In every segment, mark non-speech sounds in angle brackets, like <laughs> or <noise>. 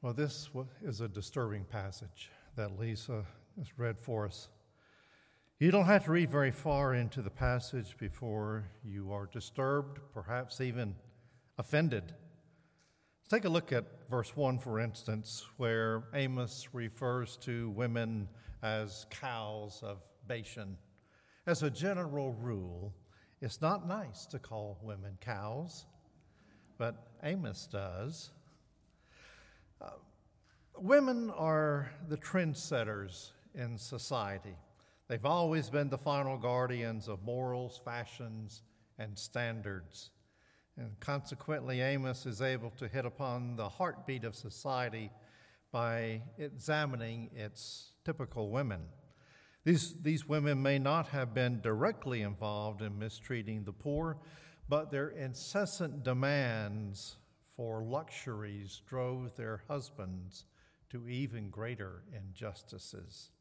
Well, this is a disturbing passage that Lisa has read for us. You don't have to read very far into the passage before you are disturbed, perhaps even offended. Let's take a look at verse 1, for instance, where Amos refers to women as cows of Bashan. As a general rule, it's not nice to call women cows, but Amos does. Uh, women are the trendsetters in society. They've always been the final guardians of morals, fashions, and standards. And consequently, Amos is able to hit upon the heartbeat of society by examining its typical women. These, these women may not have been directly involved in mistreating the poor, but their incessant demands for luxuries drove their husbands to even greater injustices.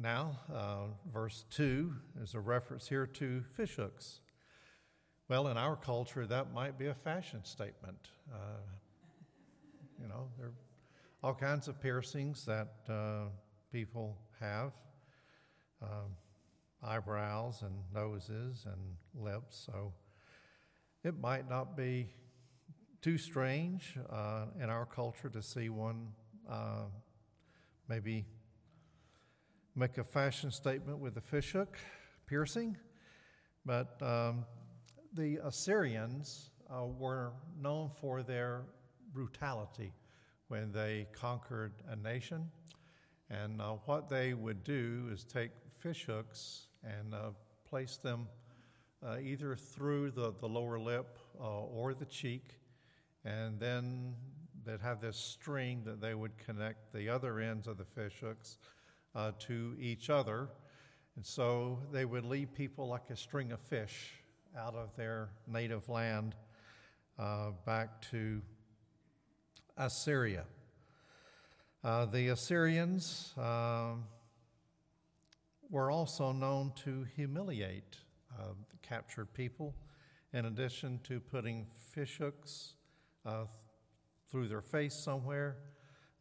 Now, uh, verse 2 is a reference here to fishhooks. Well, in our culture, that might be a fashion statement. Uh, you know, there are all kinds of piercings that uh, people have um, eyebrows and noses and lips, so it might not be too strange uh, in our culture to see one uh, maybe make a fashion statement with a fishhook piercing. But um, the Assyrians uh, were known for their brutality when they conquered a nation. And uh, what they would do is take fishhooks and uh, place them uh, either through the, the lower lip or the cheek and then they'd have this string that they would connect the other ends of the fish hooks uh, to each other. And so they would lead people like a string of fish out of their native land uh, back to Assyria. Uh, the Assyrians um, were also known to humiliate uh, captured people, in addition to putting fish hooks uh, through their face somewhere.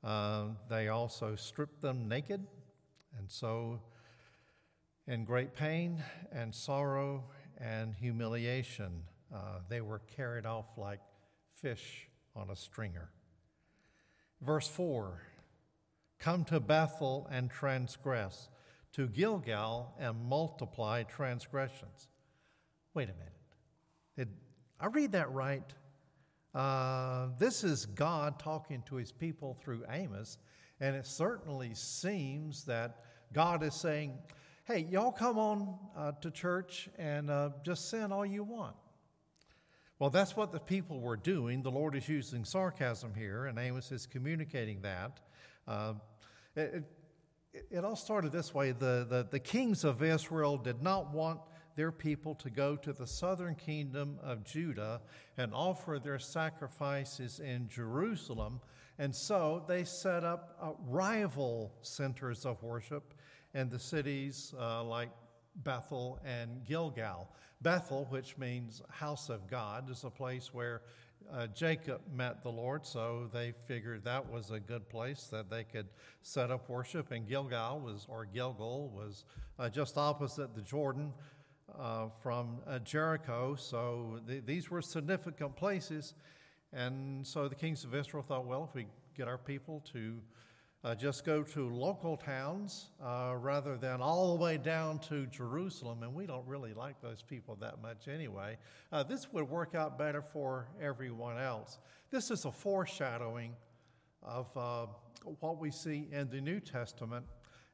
Uh, they also stripped them naked, and so, in great pain and sorrow and humiliation, uh, they were carried off like fish on a stringer. Verse 4 Come to Bethel and transgress, to Gilgal and multiply transgressions. Wait a minute. Did I read that right? Uh, this is God talking to his people through Amos, and it certainly seems that God is saying, Hey, y'all come on uh, to church and uh, just sin all you want. Well, that's what the people were doing. The Lord is using sarcasm here, and Amos is communicating that. Uh, it, it, it, all started this way the, the, the kings of Israel did not want their people to go to the southern kingdom of Judah and offer their sacrifices in Jerusalem. And so they set up uh, rival centers of worship in the cities uh, like Bethel and Gilgal. Bethel, which means house of God, is a place where uh, Jacob met the Lord, so they figured that was a good place that they could set up worship. And Gilgal was, or Gilgal, was uh, just opposite the Jordan, uh, from uh, Jericho. So th- these were significant places. And so the kings of Israel thought, well, if we get our people to uh, just go to local towns uh, rather than all the way down to Jerusalem, and we don't really like those people that much anyway, uh, this would work out better for everyone else. This is a foreshadowing of what we see in the New Testament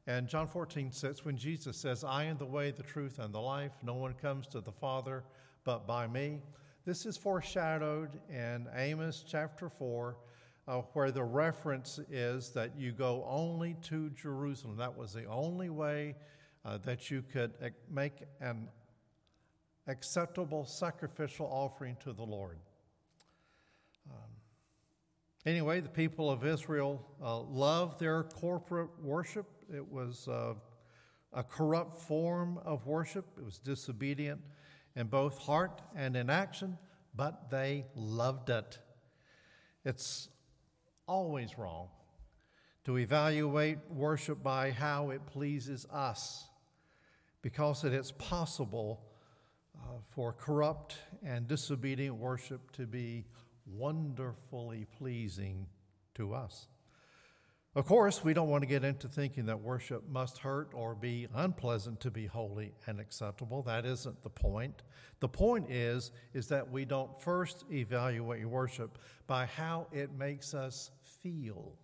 and John 14 says, when Jesus says, I am the way, the truth, and the life, no one comes to the Father but by me. This is foreshadowed in Amos chapter 4, uh, where the reference is that you go only to Jerusalem. That was the only way uh, that you could make an acceptable sacrificial offering to the Lord. Um, anyway, the people of Israel uh, loved their corporate worship it was uh, a corrupt form of worship. It was disobedient in both heart and in action, but they loved it. It's always wrong to evaluate worship by how it pleases us, because it is possible uh, for corrupt and disobedient worship to be wonderfully pleasing to us. Of course, we don't want to get into thinking that worship must hurt or be unpleasant to be holy and acceptable. That isn't the point. The point is is that we don't first evaluate worship by how it makes us feel.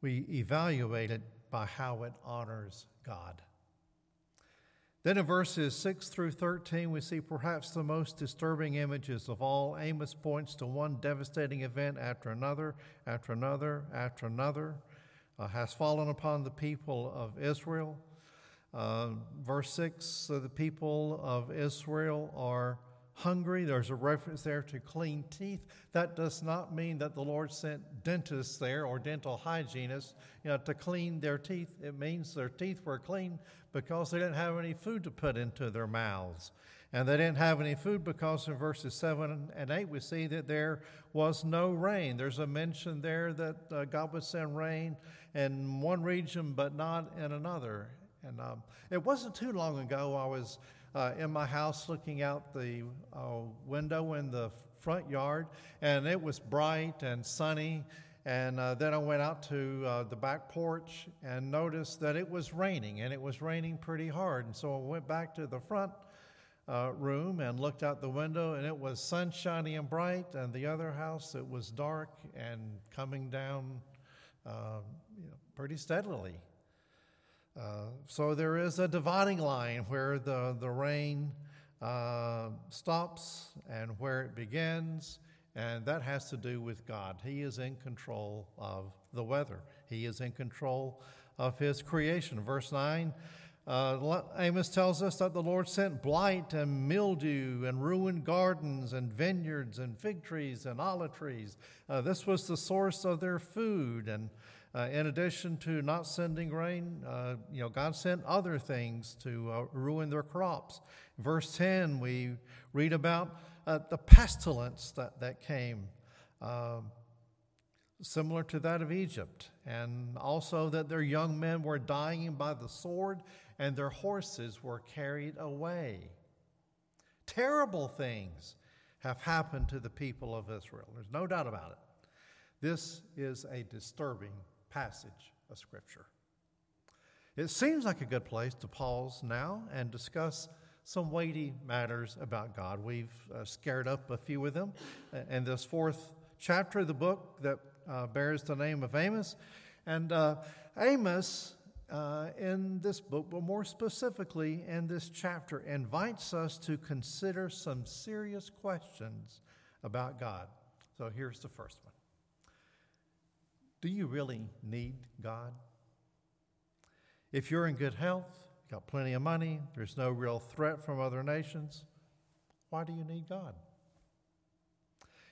We evaluate it by how it honors God. Then in verses 6 through 13, we see perhaps the most disturbing images of all. Amos points to one devastating event after another, after another, after another, uh, has fallen upon the people of Israel. Uh, verse 6 so the people of Israel are hungry. There's a reference there to clean teeth. That does not mean that the Lord sent dentists there or dental hygienists you know, to clean their teeth. It means their teeth were clean because they didn't have any food to put into their mouths. And they didn't have any food because in verses 7 and 8 we see that there was no rain. There's a mention there that uh, God would send rain in one region but not in another. And um, it wasn't too long ago I was uh, in my house looking out the uh, window in the front yard, and it was bright and sunny. And uh, then I went out to uh, the back porch and noticed that it was raining, and it was raining pretty hard. And so I went back to the front uh, room and looked out the window, and it was sunshiny and bright. And the other house, it was dark and coming down uh, you know, pretty steadily. Uh, so there is a dividing line where the, the rain uh, stops and where it begins, and that has to do with God. He is in control of the weather, He is in control of His creation. Verse 9. Uh, Amos tells us that the Lord sent blight and mildew and ruined gardens and vineyards and fig trees and olive trees. Uh, this was the source of their food. And uh, in addition to not sending rain, uh, you know, God sent other things to uh, ruin their crops. Verse 10, we read about uh, the pestilence that, that came, um, similar to that of Egypt, and also that their young men were dying by the sword and their horses were carried away. Terrible things have happened to the people of Israel. There's no doubt about it. This is a disturbing passage of Scripture. It seems like a good place to pause now and discuss some weighty matters about God. We've uh, scared up a few of them And this fourth chapter of the book that uh, bears the name of Amos. And uh, Amos, uh, in this book, but more specifically in this chapter, invites us to consider some serious questions about God. So here's the first one do you really need God? If you're in good health, got plenty of money, there's no real threat from other nations, why do you need God?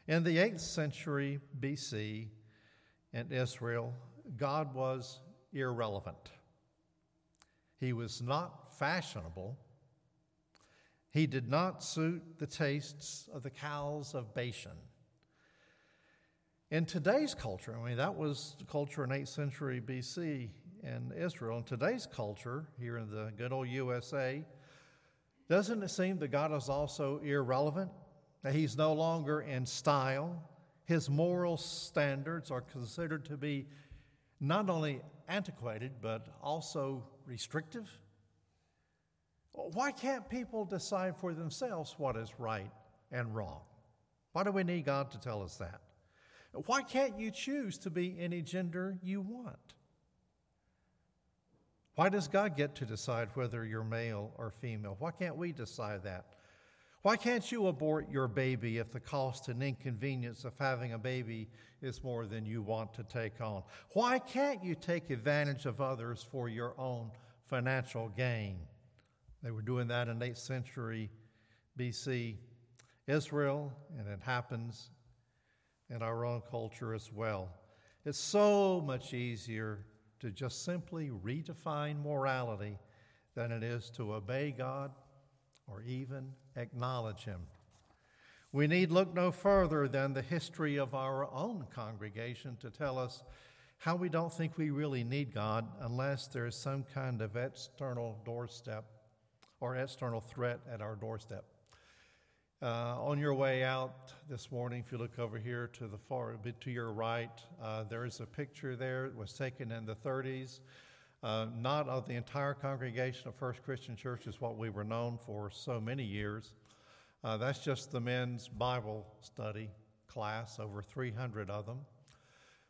In the 8th century BC in Israel, God was irrelevant. He was not fashionable. He did not suit the tastes of the cows of Bashan. In today's culture, I mean, that was the culture in 8th century BC in Israel. In today's culture, here in the good old USA, doesn't it seem that God is also irrelevant? That He's no longer in style? His moral standards are considered to be not only antiquated, but also restrictive? Why can't people decide for themselves what is right and wrong? Why do we need God to tell us that? Why can't you choose to be any gender you want? Why does God get to decide whether you're male or female? Why can't we decide that? Why can't you abort your baby if the cost and inconvenience of having a baby is more than you want to take on? Why can't you take advantage of others for your own financial gain? They were doing that in 8th century BC Israel, and it happens in our own culture as well. It's so much easier to just simply redefine morality than it is to obey God or even acknowledge Him. We need look no further than the history of our own congregation to tell us how we don't think we really need God unless there is some kind of external doorstep or external threat at our doorstep. Uh, on your way out this morning, if you look over here to the far, bit to your right, uh, there is a picture there. It was taken in the 30s. Uh, not of the entire congregation of First Christian Church, is what we were known for so many years. Uh, that's just the men's Bible study class, over 300 of them.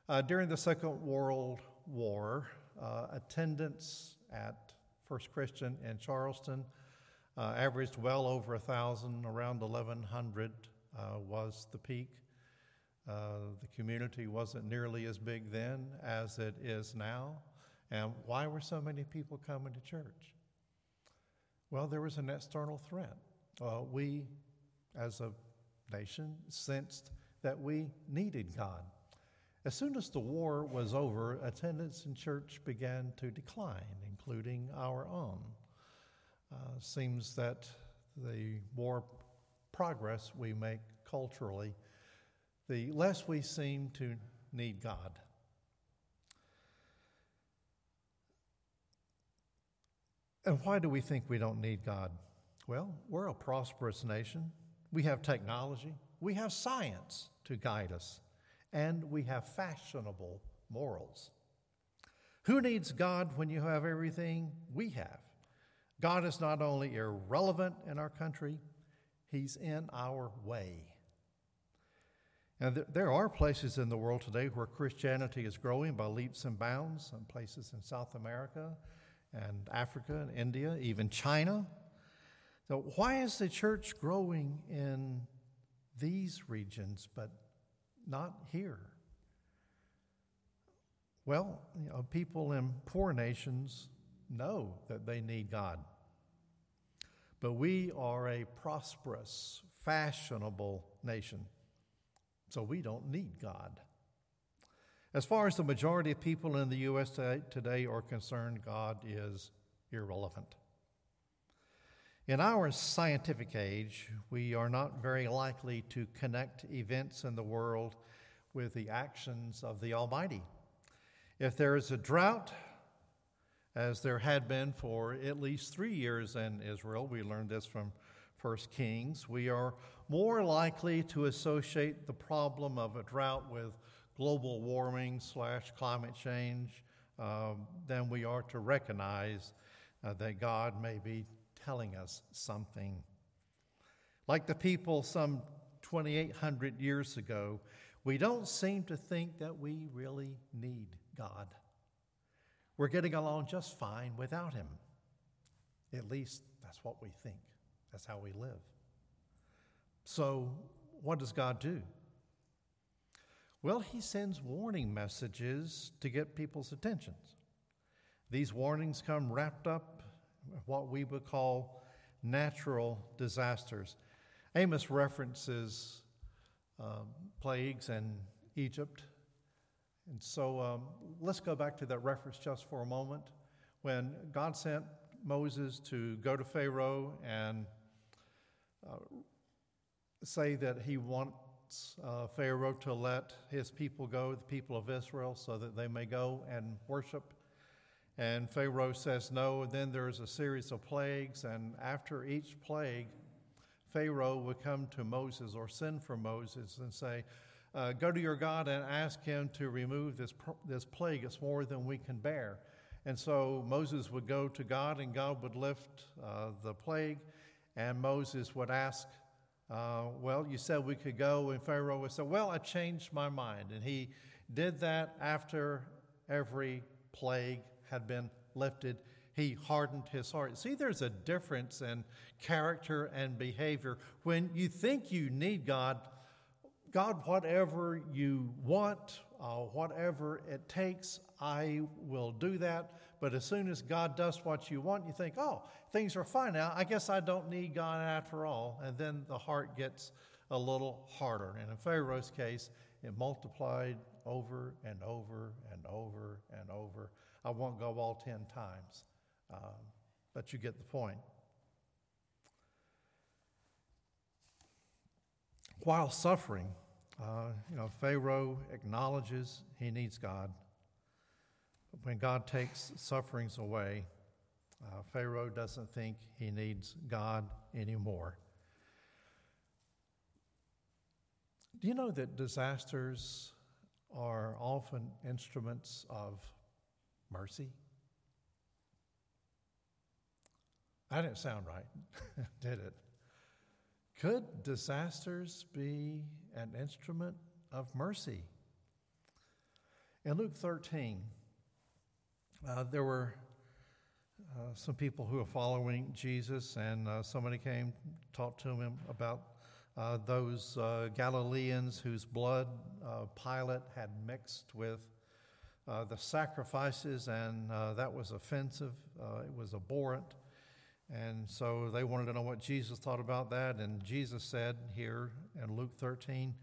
Uh, during the Second World War, uh, attendance at First Christian in Charleston uh, averaged well over a thousand, around 1,100 uh, was the peak. Uh, the community wasn't nearly as big then as it is now. And why were so many people coming to church? Well, there was an external threat. Uh, we, as a nation, sensed that we needed God. As soon as the war was over, attendance in church began to decline, including our own. Uh, seems that the more progress we make culturally, the less we seem to need God. And why do we think we don't need God? Well, we're a prosperous nation. We have technology, we have science to guide us, and we have fashionable morals. Who needs God when you have everything we have? God is not only irrelevant in our country, He's in our way. And there are places in the world today where Christianity is growing by leaps and bounds, some places in South America and Africa and India, even China. So, why is the church growing in these regions but not here? Well, you know, people in poor nations know that they need God. But we are a prosperous, fashionable nation, so we don't need God. As far as the majority of people in the U.S. today are concerned, God is irrelevant. In our scientific age, we are not very likely to connect events in the world with the actions of the Almighty. If there is a drought, as there had been for at least three years in Israel. We learned this from 1 Kings. We are more likely to associate the problem of a drought with global warming slash climate change um, than we are to recognize uh, that God may be telling us something. Like the people some 2,800 years ago, we don't seem to think that we really need God. We're getting along just fine without him. At least that's what we think. That's how we live. So, what does God do? Well, he sends warning messages to get people's attentions. These warnings come wrapped up what we would call natural disasters. Amos references um, plagues in Egypt and so um, let's go back to that reference just for a moment. When God sent Moses to go to Pharaoh and uh, say that he wants uh, Pharaoh to let his people go, the people of Israel, so that they may go and worship. And Pharaoh says no. And then there's a series of plagues. And after each plague, Pharaoh would come to Moses or send for Moses and say, uh, go to your God and ask him to remove this, this plague. It's more than we can bear. And so Moses would go to God, and God would lift uh, the plague, and Moses would ask, uh, Well, you said we could go. And Pharaoh would say, Well, I changed my mind. And he did that after every plague had been lifted. He hardened his heart. See, there's a difference in character and behavior. When you think you need God, God, whatever you want, uh, whatever it takes, I will do that. But as soon as God does what you want, you think, oh, things are fine now. I guess I don't need God after all. And then the heart gets a little harder. And in Pharaoh's case, it multiplied over and over and over and over. I won't go all 10 times, um, but you get the point. while suffering, uh, you know, Pharaoh acknowledges he needs God. But when God takes sufferings away, uh, Pharaoh doesn't think he needs God anymore. Do you know that disasters are often instruments of mercy? That didn't sound right, <laughs> did it? Could disasters be an instrument of mercy? In Luke 13, uh, there were uh, some people who were following Jesus, and uh, somebody came, talked to him about uh, those uh, Galileans whose blood uh, Pilate had mixed with the sacrifices, and that was offensive. it was abhorrent. And so they wanted to know what Jesus thought about that. And Jesus said here in Luke 13,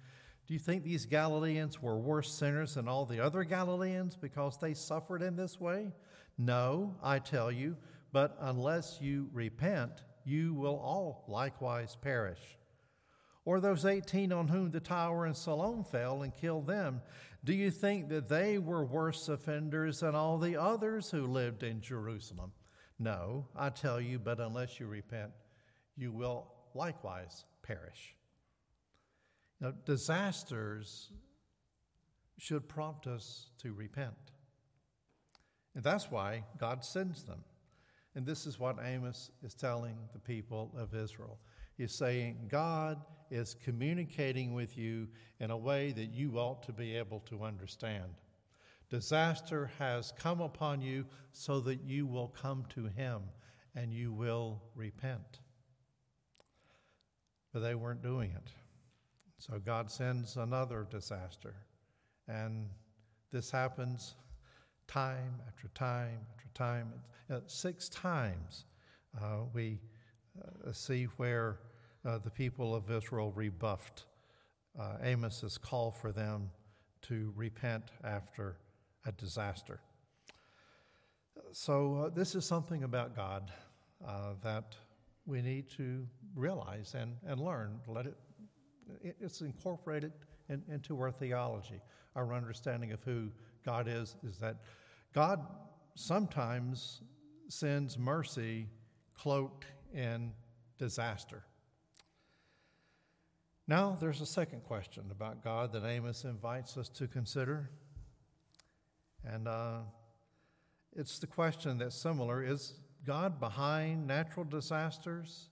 Do you think these Galileans were worse sinners than all the other Galileans because they suffered in this way? No, I tell you, but unless you repent, you will all likewise perish. Or those 18 on whom the tower in Siloam fell and killed them, do you think that they were worse offenders than all the others who lived in Jerusalem? No, I tell you, but unless you repent, you will likewise perish. Now, disasters should prompt us to repent. And that's why God sends them. And this is what Amos is telling the people of Israel. He's saying, God is communicating with you in a way that you ought to be able to understand. Disaster has come upon you so that you will come to Him and you will repent. But they weren't doing it. So God sends another disaster. And this happens time after time after time. Uh, six times uh, we uh, see where uh, the people of Israel rebuffed uh, Amos's call for them to repent after a disaster. So, uh, this is something about God uh, that we need to realize and, and learn. Let it, it's incorporated in, into our theology. Our understanding of who God is is that God sometimes sends mercy cloaked in disaster. Now, there's a second question about God that Amos invites us to consider. And uh, it's the question that's similar Is God behind natural disasters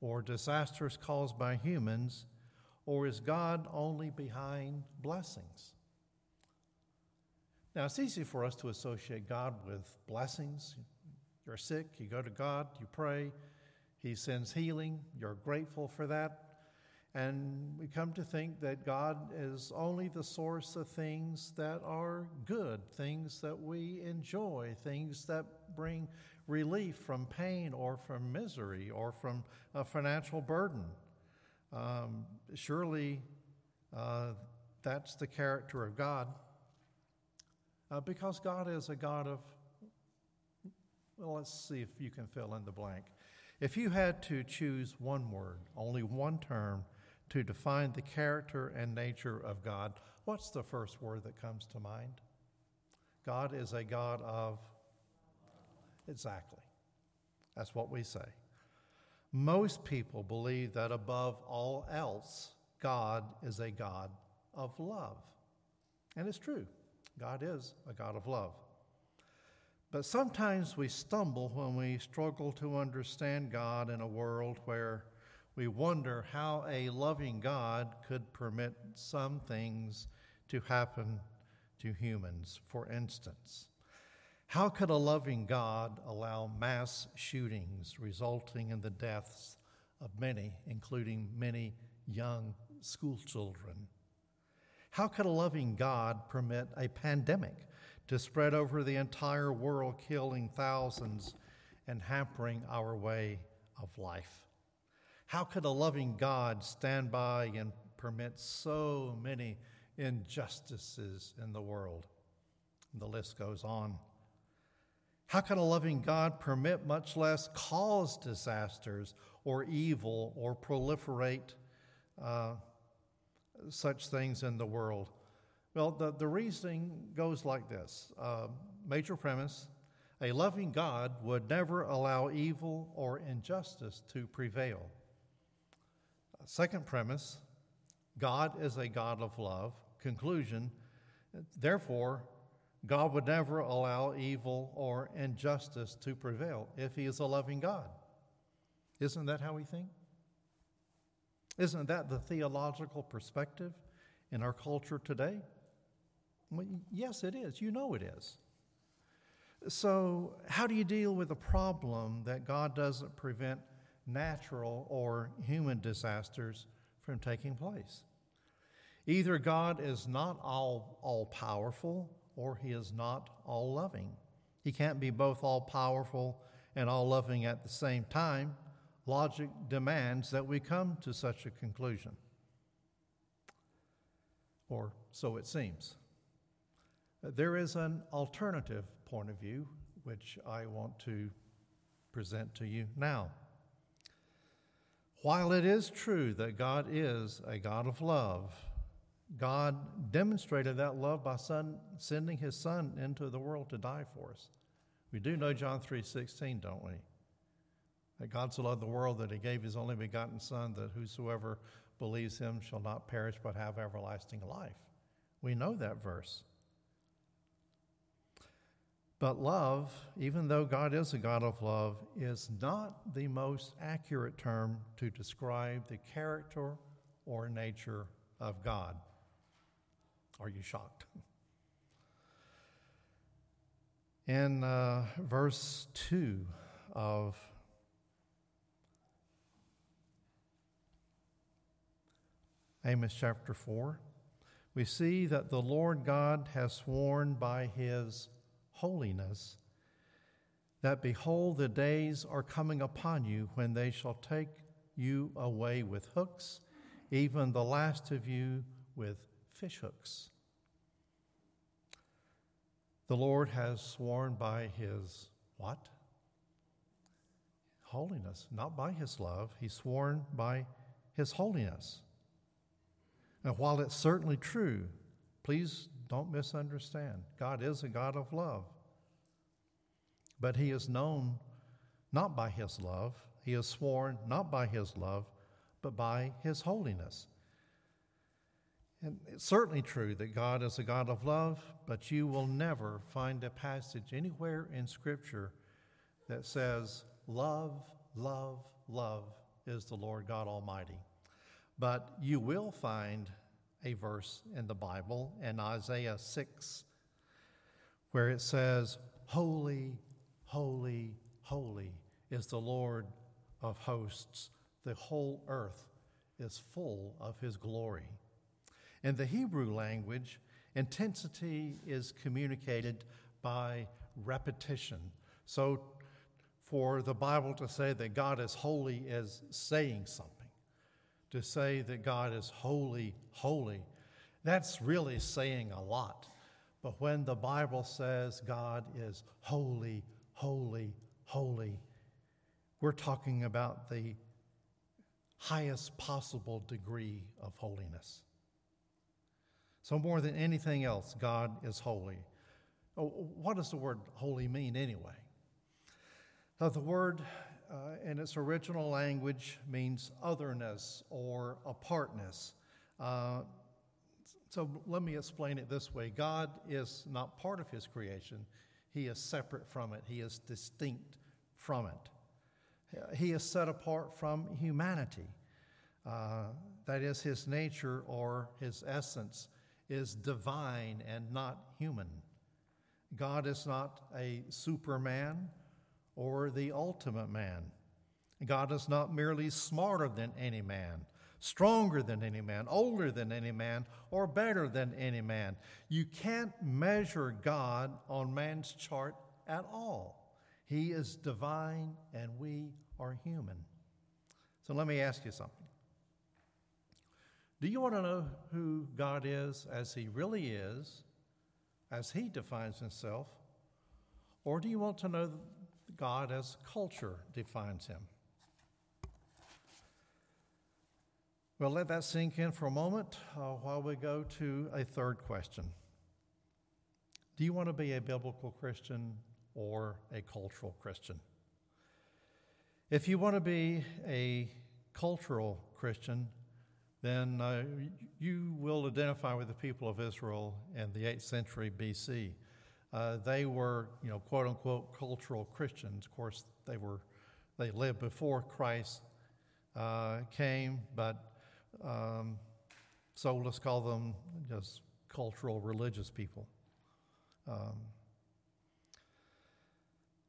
or disasters caused by humans, or is God only behind blessings? Now, it's easy for us to associate God with blessings. You're sick, you go to God, you pray, He sends healing, you're grateful for that. And we come to think that God is only the source of things that are good, things that we enjoy, things that bring relief from pain or from misery or from a financial burden. Um, surely uh, that's the character of God. Uh, because God is a God of, well, let's see if you can fill in the blank. If you had to choose one word, only one term, to define the character and nature of God, what's the first word that comes to mind? God is a God of. Exactly. That's what we say. Most people believe that above all else, God is a God of love. And it's true. God is a God of love. But sometimes we stumble when we struggle to understand God in a world where we wonder how a loving God could permit some things to happen to humans. For instance, how could a loving God allow mass shootings resulting in the deaths of many, including many young school children? How could a loving God permit a pandemic to spread over the entire world, killing thousands and hampering our way of life? How could a loving God stand by and permit so many injustices in the world? And the list goes on. How can a loving God permit, much less cause disasters or evil or proliferate uh, such things in the world? Well, the, the reasoning goes like this uh, major premise a loving God would never allow evil or injustice to prevail. Second premise God is a God of love. Conclusion Therefore, God would never allow evil or injustice to prevail if He is a loving God. Isn't that how we think? Isn't that the theological perspective in our culture today? Well, yes, it is. You know it is. So, how do you deal with the problem that God doesn't prevent natural or human disasters from taking place? Either God is not all, all powerful or he is not all loving. He can't be both all powerful and all loving at the same time. Logic demands that we come to such a conclusion. Or so it seems. There is an alternative point of view which I want to present to you now. While it is true that God is a God of love, God demonstrated that love by son, sending his son into the world to die for us. We do know John 3:16, don't we? That God so loved the world that he gave his only begotten son that whosoever believes him shall not perish but have everlasting life. We know that verse. But love, even though God is a God of love, is not the most accurate term to describe the character or nature of God. Are you shocked? In uh, verse 2 of Amos chapter 4, we see that the Lord God has sworn by his holiness that behold, the days are coming upon you when they shall take you away with hooks, even the last of you with fish hooks. The Lord has sworn by his what? Holiness, not by his love. He's sworn by his holiness. And while it's certainly true, please don't misunderstand. God is a God of love. But he is known not by his love, he is sworn not by his love, but by his holiness. And it's certainly true that God is a God of love, but you will never find a passage anywhere in Scripture that says, Love, love, love is the Lord God Almighty. But you will find a verse in the Bible in Isaiah 6 where it says, Holy, holy, holy is the Lord of hosts. The whole earth is full of his glory. In the Hebrew language, intensity is communicated by repetition. So, for the Bible to say that God is holy is saying something. To say that God is holy, holy, that's really saying a lot. But when the Bible says God is holy, holy, holy, we're talking about the highest possible degree of holiness. So, more than anything else, God is holy. Oh, what does the word holy mean anyway? Now, the word uh, in its original language means otherness or apartness. Uh, so let me explain it this way God is not part of his creation, he is separate from it, he is distinct from it. He is set apart from humanity. Uh, that is, his nature or his essence is divine and not human. God is not a superman or the ultimate man. God is not merely smarter than any man, stronger than any man, older than any man, or better than any man. You can't measure God on man's chart at all. He is divine and we are human. So let me ask you something. Do you want to know who God is as He really is, as He defines Himself? Or do you want to know God as culture defines Him? Well, let that sink in for a moment uh, while we go to a third question. Do you want to be a biblical Christian or a cultural Christian? If you want to be a cultural Christian, then uh, you will identify with the people of Israel in the 8th century BC. Uh, they were, you know, quote unquote, cultural Christians. Of course, they were, they lived before Christ uh, came, but um, so let's call them just cultural religious people. Um,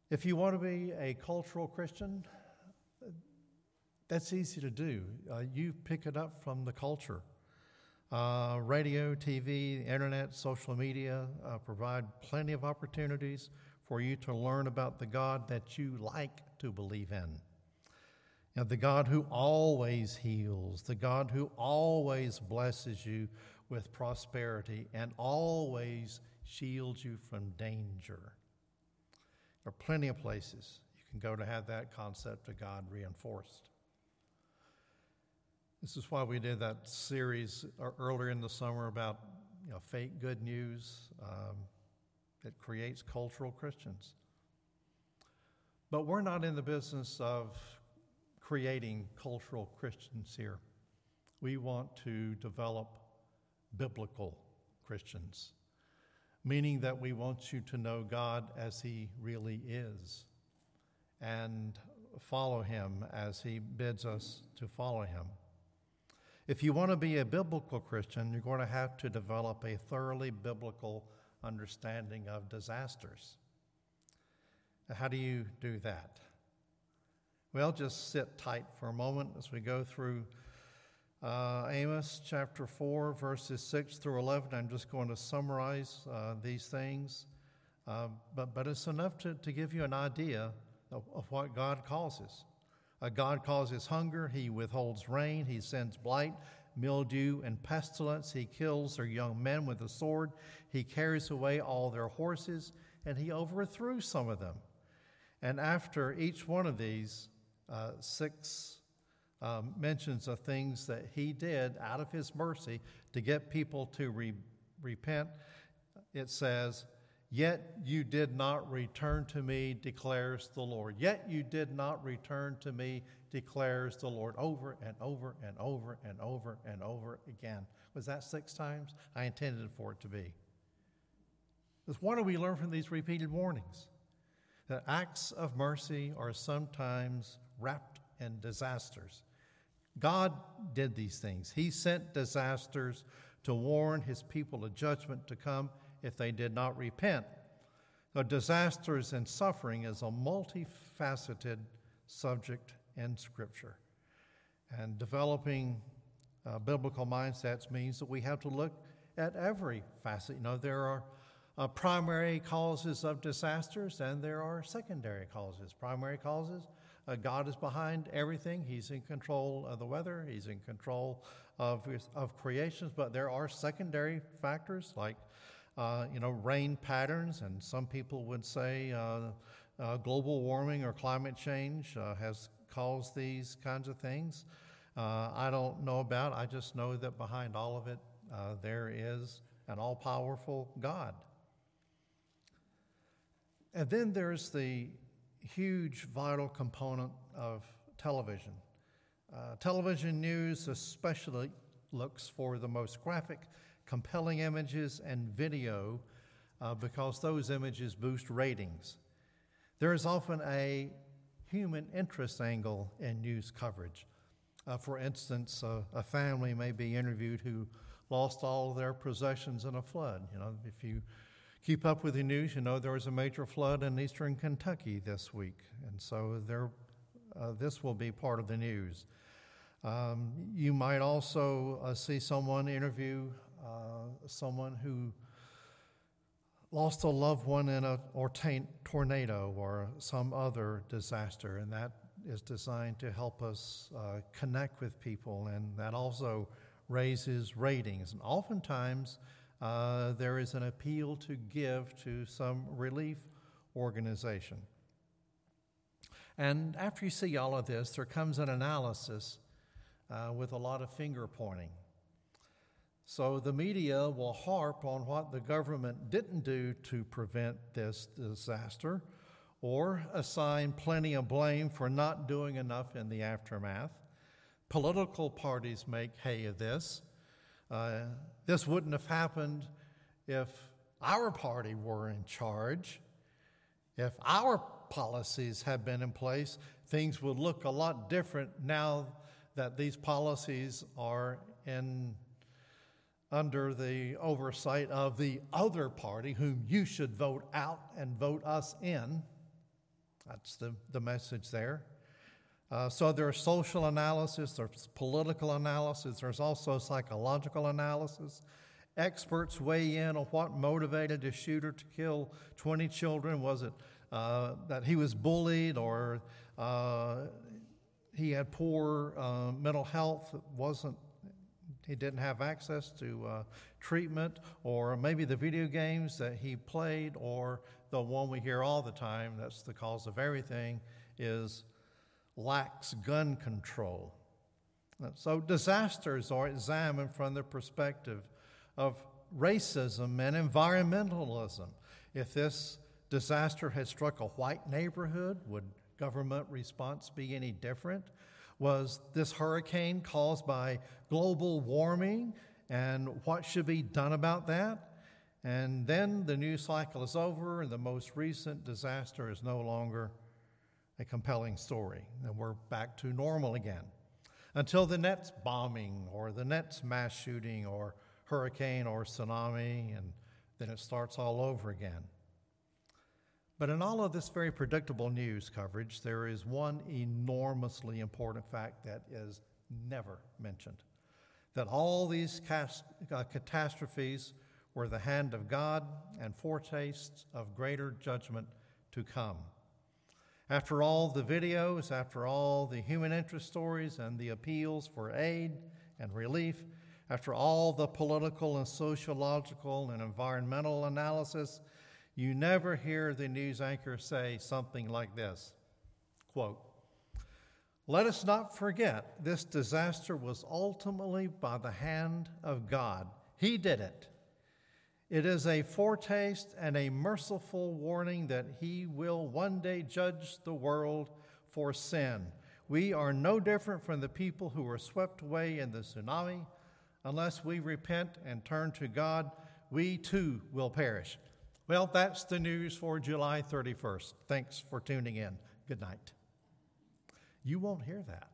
if you want to be a cultural Christian, that's easy to do. Uh, you pick it up from the culture. Uh, radio, TV, internet, social media uh, provide plenty of opportunities for you to learn about the God that you like to believe in. And the God who always heals, the God who always blesses you with prosperity and always shields you from danger. There are plenty of places you can go to have that concept of God reinforced. This is why we did that series earlier in the summer about you know, fake good news um, that creates cultural Christians. But we're not in the business of creating cultural Christians here. We want to develop biblical Christians, meaning that we want you to know God as He really is and follow Him as He bids us to follow Him. If you want to be a biblical Christian, you're going to have to develop a thoroughly biblical understanding of disasters. How do you do that? Well, just sit tight for a moment as we go through uh, Amos chapter 4, verses 6 through 11. I'm just going to summarize uh, these things, uh, but, but it's enough to, to give you an idea of, of what God causes. Uh, God causes hunger, He withholds rain, He sends blight, mildew, and pestilence. He kills their young men with a sword, He carries away all their horses, and He overthrew some of them. And after each one of these, uh, six um, mentions of things that He did out of His mercy to get people to re- repent, it says, Yet you did not return to me, declares the Lord. Yet you did not return to me, declares the Lord. Over and over and over and over and over again. Was that six times? I intended for it to be. What do we learn from these repeated warnings? That acts of mercy are sometimes wrapped in disasters. God did these things. He sent disasters to warn his people of judgment to come if they did not repent. The disasters and suffering is a multifaceted subject in Scripture. And developing uh, biblical mindsets means that we have to look at every facet. You know, there are uh, primary causes of disasters and there are secondary causes. Primary causes, uh, God is behind everything. He's in control of the weather, He's in control of, of creations, but there are secondary factors like uh, you know, rain patterns, and some people would say uh, uh, global warming or climate change uh, has caused these kinds of things. Uh, I don't know about. I just know that behind all of it, uh, there is an all-powerful God. And then there's the huge vital component of television. television news especially looks for the most graphic compelling images and video uh, because those images boost ratings. There is often a human interest angle in news coverage. Uh, for instance, uh, a family may be interviewed who lost all their possessions in a flood. You know, if you keep up with the news, you know there was a major flood in eastern Kentucky this week, and so there, uh, this will be part of the news. Um, you might also uh, see someone interview uh, someone who lost a loved one in a or tornado or some other disaster, and that is designed to help us uh, connect with people, and that also raises ratings. And oftentimes, uh, there is an appeal to give to some relief organization. And after you see all of this, there comes an analysis uh, with a lot of finger pointing. So the media will harp on what the government didn't do to prevent this disaster or assign plenty of blame for not doing enough in the aftermath. Political parties make hay of this. Uh, this wouldn't have happened if our party were in charge. If our policies had been in place, things would look a lot different now that these policies are in under the oversight of the other party whom you should vote out and vote us in. That's the, the message there. Uh, so there's social analysis, there's political analysis, there's also psychological analysis. Experts weigh in on what motivated the shooter to kill 20 children. Was it uh, that he was bullied or uh, he had poor uh, mental health? wasn't he didn't have access to uh, treatment, or maybe the video games that he played, or the one we hear all the time that's the cause of everything is lax gun control. So disasters are examined from the perspective of racism and environmentalism. If this disaster had struck a white neighborhood, would government response be any different? Was this hurricane caused by global warming and what should be done about that? And then the news cycle is over, and the most recent disaster is no longer a compelling story, and we're back to normal again. Until the next bombing or the next mass shooting or hurricane or tsunami, and then it starts all over again. But in all of this very predictable news coverage, there is one enormously important fact that is never mentioned that all these uh, catastrophes were the hand of God and foretastes of greater judgment to come. After all the videos, after all the human interest stories and the appeals for aid and relief, after all the political and sociological and environmental analysis, you never hear the news anchor say something like this quote, Let us not forget this disaster was ultimately by the hand of God. He did it. It is a foretaste and a merciful warning that He will one day judge the world for sin. We are no different from the people who were swept away in the tsunami. Unless we repent and turn to God, we too will perish. Well, that's the news for July 31st. Thanks for tuning in. Good night. You won't hear that.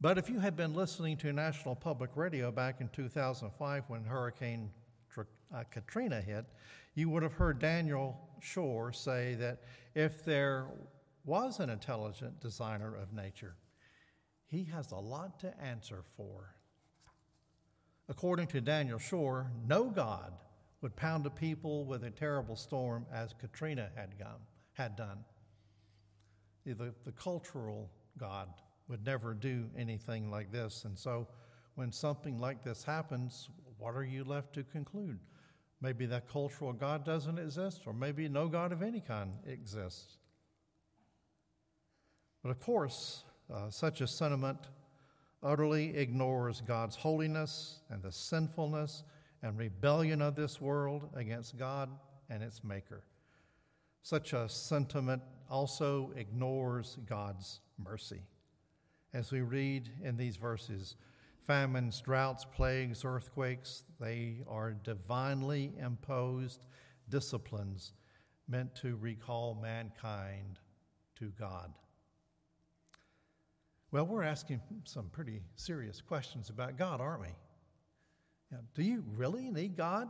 But if you had been listening to National Public Radio back in 2005 when Hurricane uh, Katrina hit, you would have heard Daniel Schorr say that if there was an intelligent designer of nature, he has a lot to answer for. According to Daniel Schorr, no God would pound a people with a terrible storm as Katrina had, gone, had done. The, the cultural God would never do anything like this. And so when something like this happens, what are you left to conclude? Maybe that cultural God doesn't exist, or maybe no God of any kind exists. But of course, uh, such a sentiment utterly ignores God's holiness and the sinfulness and rebellion of this world against God and its Maker. Such a sentiment also ignores God's mercy as we read in these verses famines, droughts, plagues, earthquakes, they are divinely imposed disciplines meant to recall mankind to God. Well, we're asking some pretty serious questions about God, aren't we? Do you really need God?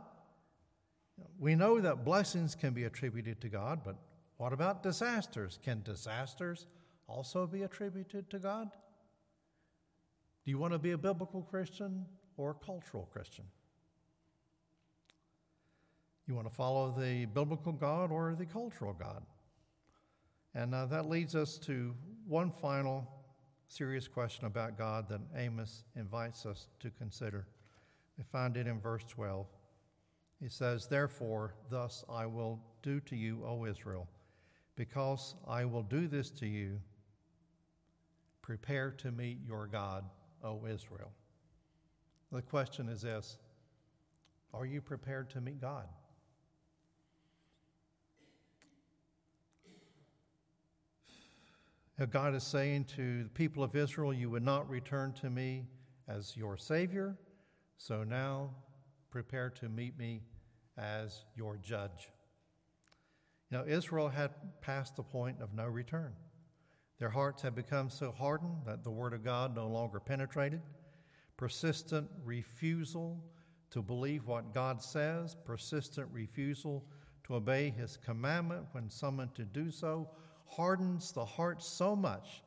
We know that blessings can be attributed to God, but what about disasters? Can disasters also be attributed to God? Do you want to be a biblical Christian or a cultural Christian? You want to follow the biblical God or the cultural God? And uh, that leads us to one final serious question about God that Amos invites us to consider. We find it in verse 12. He says, Therefore, thus I will do to you, O Israel, because I will do this to you Prepare to meet your God, O Israel. The question is this Are you prepared to meet God? God is saying to the people of Israel, You would not return to me as your Savior, so now prepare to meet me as your judge. You know, Israel had passed the point of no return. Their hearts had become so hardened that the Word of God no longer penetrated. Persistent refusal to believe what God says, persistent refusal to obey His commandment when summoned to do so, hardens the heart so much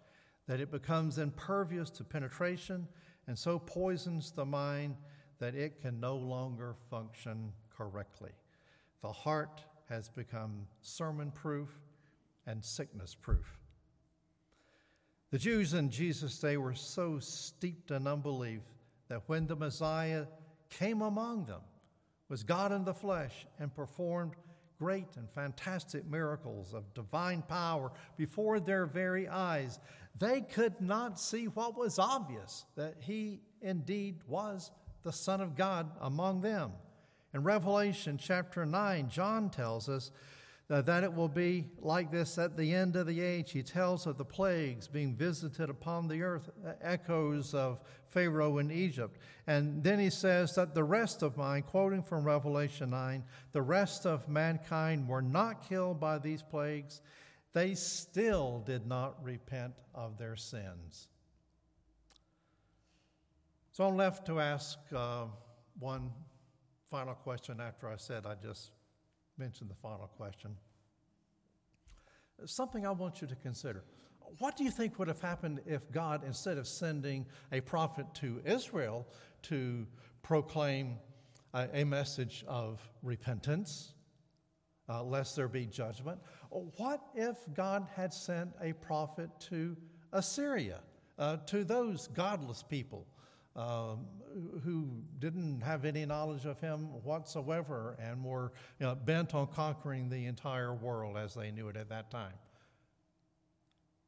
that it becomes impervious to penetration and so poisons the mind that it can no longer function correctly. The heart has become sermon proof and sickness proof. The Jews in Jesus' day were so steeped in unbelief that when the Messiah came among them, was God in the flesh and performed great and fantastic miracles of divine power before their very eyes, they could not see what was obvious that he indeed was the Son of God among them. In Revelation chapter 9, John tells us that it will be like this at the end of the age. He tells of the plagues being visited upon the earth, echoes of Pharaoh in Egypt. And then he says that the rest of mine, quoting from Revelation 9, the rest of mankind were not killed by these plagues. They still did not repent of their sins. So I'm left to ask uh, one final question after I said I just mentioned the final question. Something I want you to consider. What do you think would have happened if God, instead of sending a prophet to Israel to proclaim a, a message of repentance, uh, lest there be judgment, what if God had sent a prophet to Assyria, uh, to those godless people? Um, who didn't have any knowledge of him whatsoever and were you know, bent on conquering the entire world as they knew it at that time.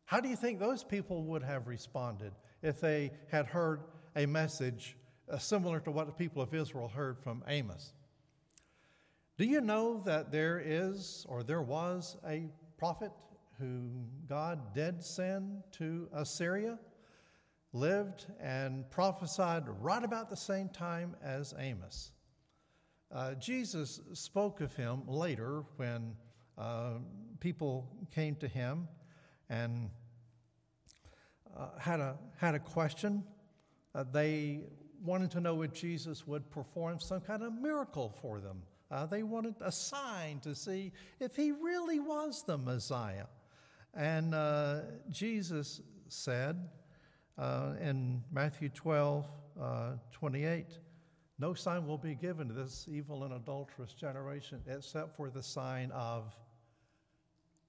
How do you think those people would have responded if they had heard a message uh, similar to what the people of Israel heard from Amos? Do you know that there is or there was a prophet who God did send to Assyria? Lived and prophesied right about the same time as Amos. Uh, Jesus spoke of him later when uh, people came to him and uh, had, a, had a question. Uh, they wanted to know if Jesus would perform some kind of miracle for them. Uh, they wanted a sign to see if he really was the Messiah. And uh, Jesus said, uh, in Matthew 12, uh, 28, no sign will be given to this evil and adulterous generation except for the sign of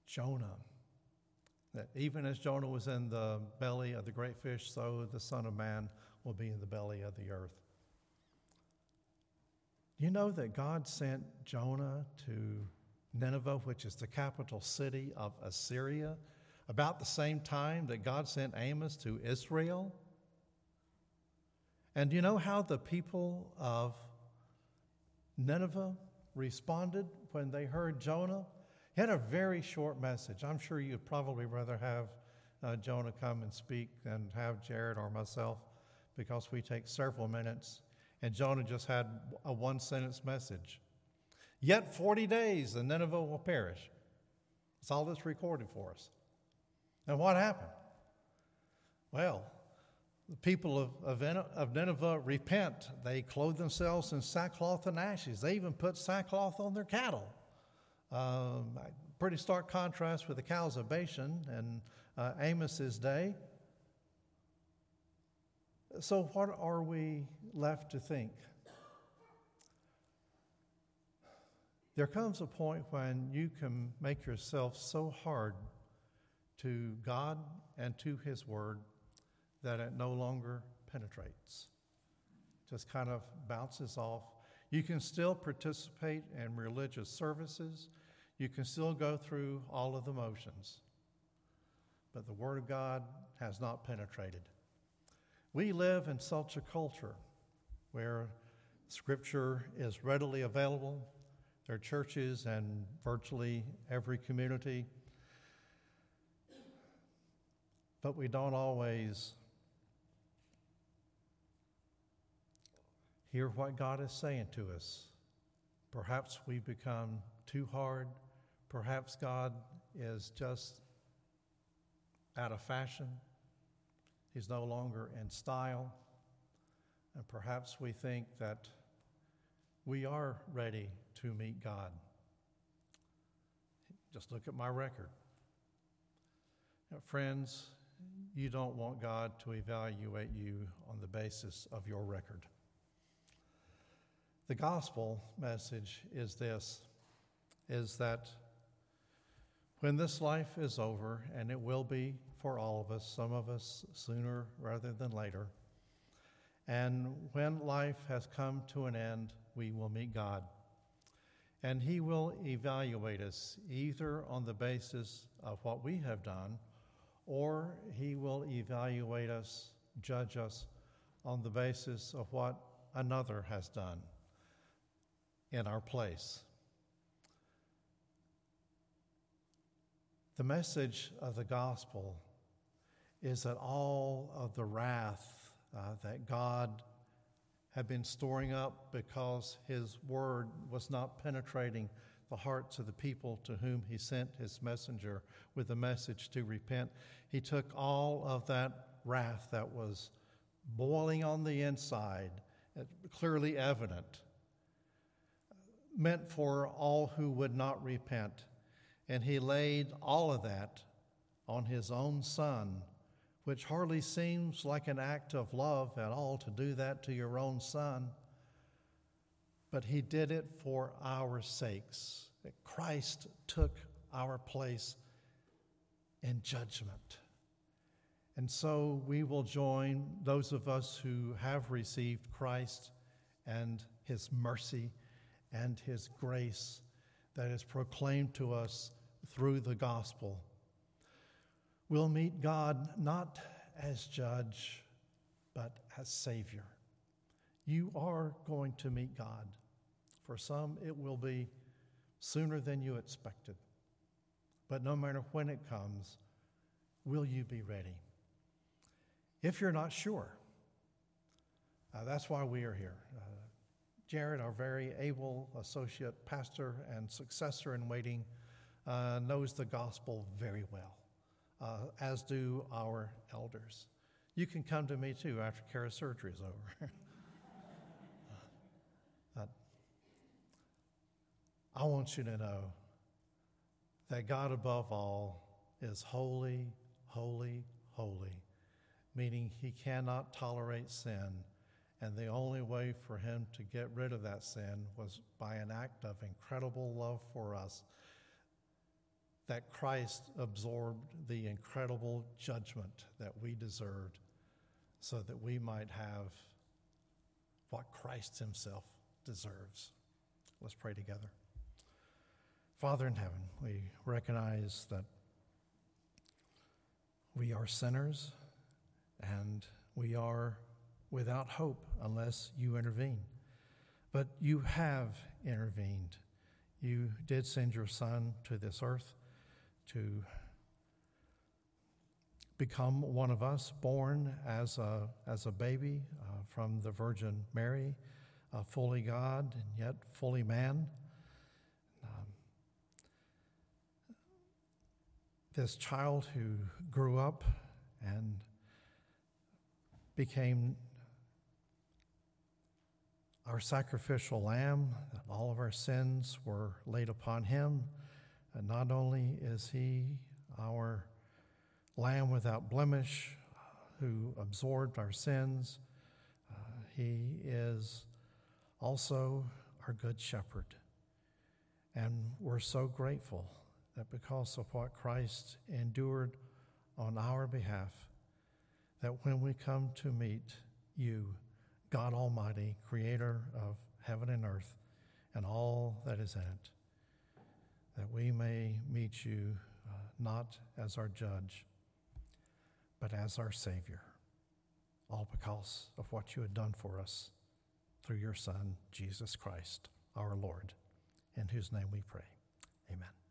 Jonah. That even as Jonah was in the belly of the great fish, so the Son of Man will be in the belly of the earth. You know that God sent Jonah to Nineveh, which is the capital city of Assyria, about the same time that God sent Amos to Israel. And do you know how the people of Nineveh responded when they heard Jonah? He had a very short message. I'm sure you'd probably rather have uh, Jonah come and speak than have Jared or myself because we take several minutes. And Jonah just had a one sentence message. Yet 40 days and Nineveh will perish. That's all that's recorded for us. And what happened? Well, the people of, Nineveh repent. They clothe themselves in sackcloth and ashes. They even put sackcloth on their cattle. Um, pretty stark contrast with the cows of Bashan and uh, Amos's day. So, what are we left to think? There comes a point when you can make yourself so hard to God and to His Word that it no longer penetrates, just kind of bounces off. You can still participate in religious services, you can still go through all of the motions, but the Word of God has not penetrated. We live in such a culture where Scripture is readily available. There are churches in virtually every community. But we don't always hear what God is saying to us. Perhaps we become too hard. Perhaps God is just out of fashion. He's no longer in style. And perhaps we think that we are ready to meet God. Just look at my record. Now, friends, you don't want God to evaluate you on the basis of your record. The gospel message is this is that when this life is over, and it will be for all of us, some of us sooner rather than later, and when life has come to an end, we will meet God. And He will evaluate us either on the basis of what we have done, or He will evaluate us, judge us on the basis of what another has done in our place. The message of the gospel is that all of the wrath uh, that God had been storing up because his word was not penetrating the hearts of the people to whom he sent his messenger with the message to repent. He took all of that wrath that was boiling on the inside, uh, clearly evident, meant for all who would not repent. And he laid all of that on his own son, which hardly seems like an act of love at all to do that to your own son. But he did it for our sakes. Christ took our place in judgment. And so we will join those of us who have received Christ and his mercy and his grace that is proclaimed to us through the gospel. We'll meet God not as judge, but as Savior. You are going to meet God. For some, it will be sooner than you expected. But no matter when it comes, will you be ready? If you're not sure, uh, that's why we are here. Uh, Jared, our very able associate pastor and successor in waiting, uh, knows the gospel very well, uh, as do our elders. You can come to me too after Kara's surgery is over. <laughs> I want you to know that God above all is holy, holy, holy, meaning he cannot tolerate sin and the only way for him to get rid of that sin was by an act of incredible love for us. That Christ absorbed the incredible judgment that we deserved so that we might have what Christ Himself deserves. Let's pray together. Father in heaven, we recognize that we are sinners and we are without hope unless you intervene. But you have intervened. You did send your son to this earth to become one of us, born as a, as a baby uh, from the Virgin Mary, uh, fully God and yet fully man. This child who grew up and became our sacrificial lamb, that all of our sins were laid upon him. And not only is he our lamb without blemish, who absorbed our sins, uh, he is also our good shepherd. And we're so grateful that because of what Christ endured on our behalf, that when we come to meet you, God Almighty, creator of heaven and earth and all that is in it, that we may meet you uh, not as our judge, but as our Savior. All because of what you had done for us through your Son, Jesus Christ, our Lord, in whose name we pray. Amen.